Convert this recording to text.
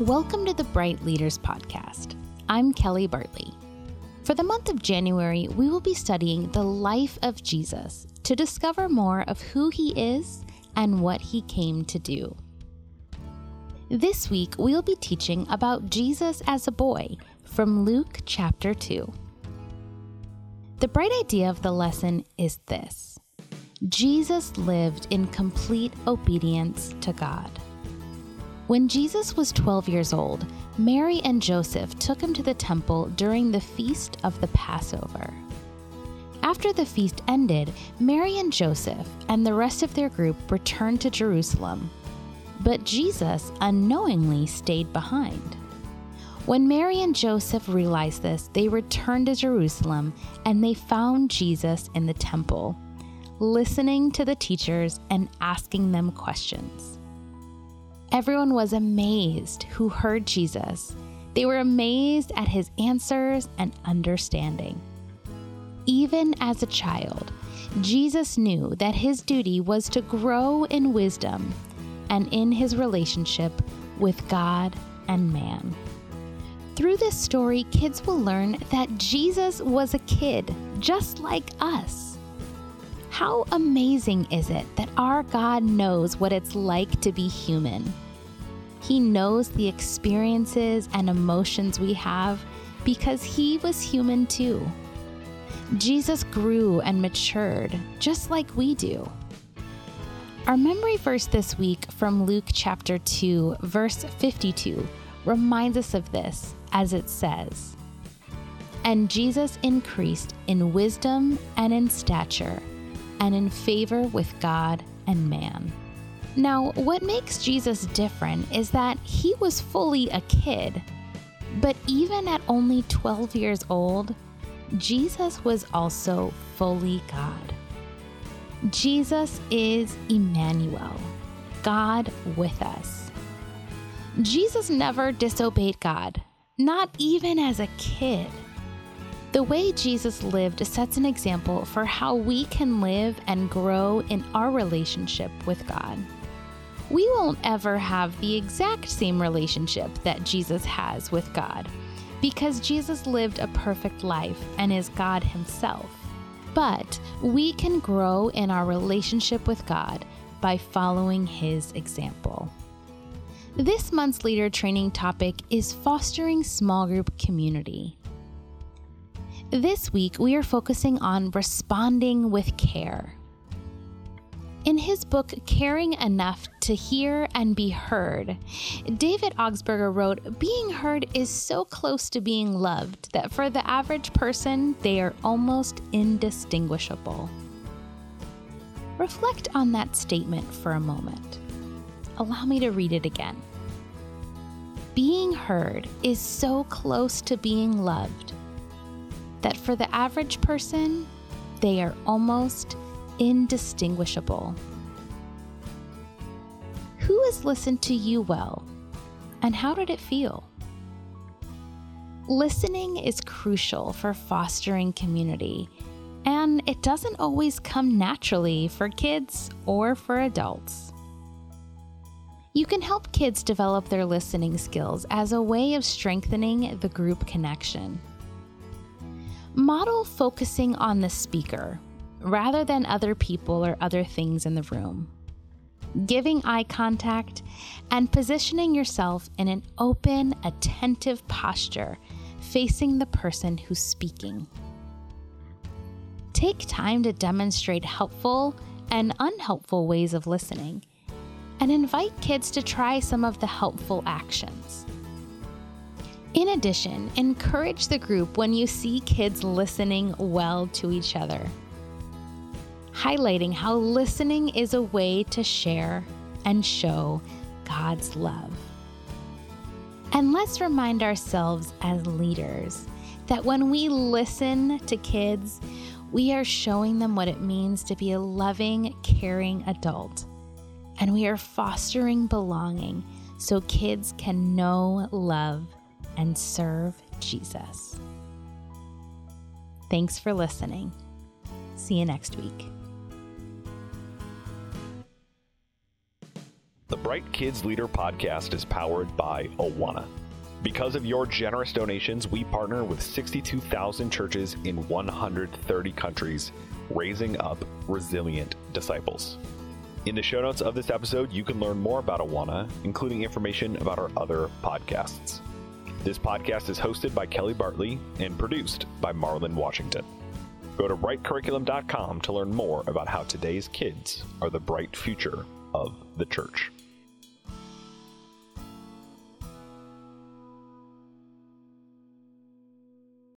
Welcome to the Bright Leaders Podcast. I'm Kelly Bartley. For the month of January, we will be studying the life of Jesus to discover more of who he is and what he came to do. This week, we'll be teaching about Jesus as a boy from Luke chapter 2. The bright idea of the lesson is this Jesus lived in complete obedience to God. When Jesus was 12 years old, Mary and Joseph took him to the temple during the feast of the Passover. After the feast ended, Mary and Joseph and the rest of their group returned to Jerusalem. But Jesus unknowingly stayed behind. When Mary and Joseph realized this, they returned to Jerusalem and they found Jesus in the temple, listening to the teachers and asking them questions. Everyone was amazed who heard Jesus. They were amazed at his answers and understanding. Even as a child, Jesus knew that his duty was to grow in wisdom and in his relationship with God and man. Through this story, kids will learn that Jesus was a kid, just like us. How amazing is it that our God knows what it's like to be human? He knows the experiences and emotions we have because He was human too. Jesus grew and matured just like we do. Our memory verse this week from Luke chapter 2, verse 52, reminds us of this as it says, And Jesus increased in wisdom and in stature and in favor with God and man. Now, what makes Jesus different is that he was fully a kid. But even at only 12 years old, Jesus was also fully God. Jesus is Emmanuel, God with us. Jesus never disobeyed God, not even as a kid. The way Jesus lived sets an example for how we can live and grow in our relationship with God. We won't ever have the exact same relationship that Jesus has with God because Jesus lived a perfect life and is God Himself. But we can grow in our relationship with God by following His example. This month's leader training topic is fostering small group community. This week, we are focusing on responding with care. In his book, Caring Enough to Hear and Be Heard, David Augsburger wrote Being heard is so close to being loved that for the average person, they are almost indistinguishable. Reflect on that statement for a moment. Allow me to read it again. Being heard is so close to being loved that for the average person, they are almost indistinguishable. Who has listened to you well, and how did it feel? Listening is crucial for fostering community, and it doesn't always come naturally for kids or for adults. You can help kids develop their listening skills as a way of strengthening the group connection. Model focusing on the speaker rather than other people or other things in the room. Giving eye contact and positioning yourself in an open, attentive posture facing the person who's speaking. Take time to demonstrate helpful and unhelpful ways of listening and invite kids to try some of the helpful actions. In addition, encourage the group when you see kids listening well to each other, highlighting how listening is a way to share and show God's love. And let's remind ourselves as leaders that when we listen to kids, we are showing them what it means to be a loving, caring adult. And we are fostering belonging so kids can know, love, and serve Jesus. Thanks for listening. See you next week. The Bright Kids Leader podcast is powered by Awana. Because of your generous donations, we partner with 62,000 churches in 130 countries, raising up resilient disciples. In the show notes of this episode, you can learn more about Awana, including information about our other podcasts. This podcast is hosted by Kelly Bartley and produced by Marlon Washington. Go to brightcurriculum.com to learn more about how today's kids are the bright future of the church.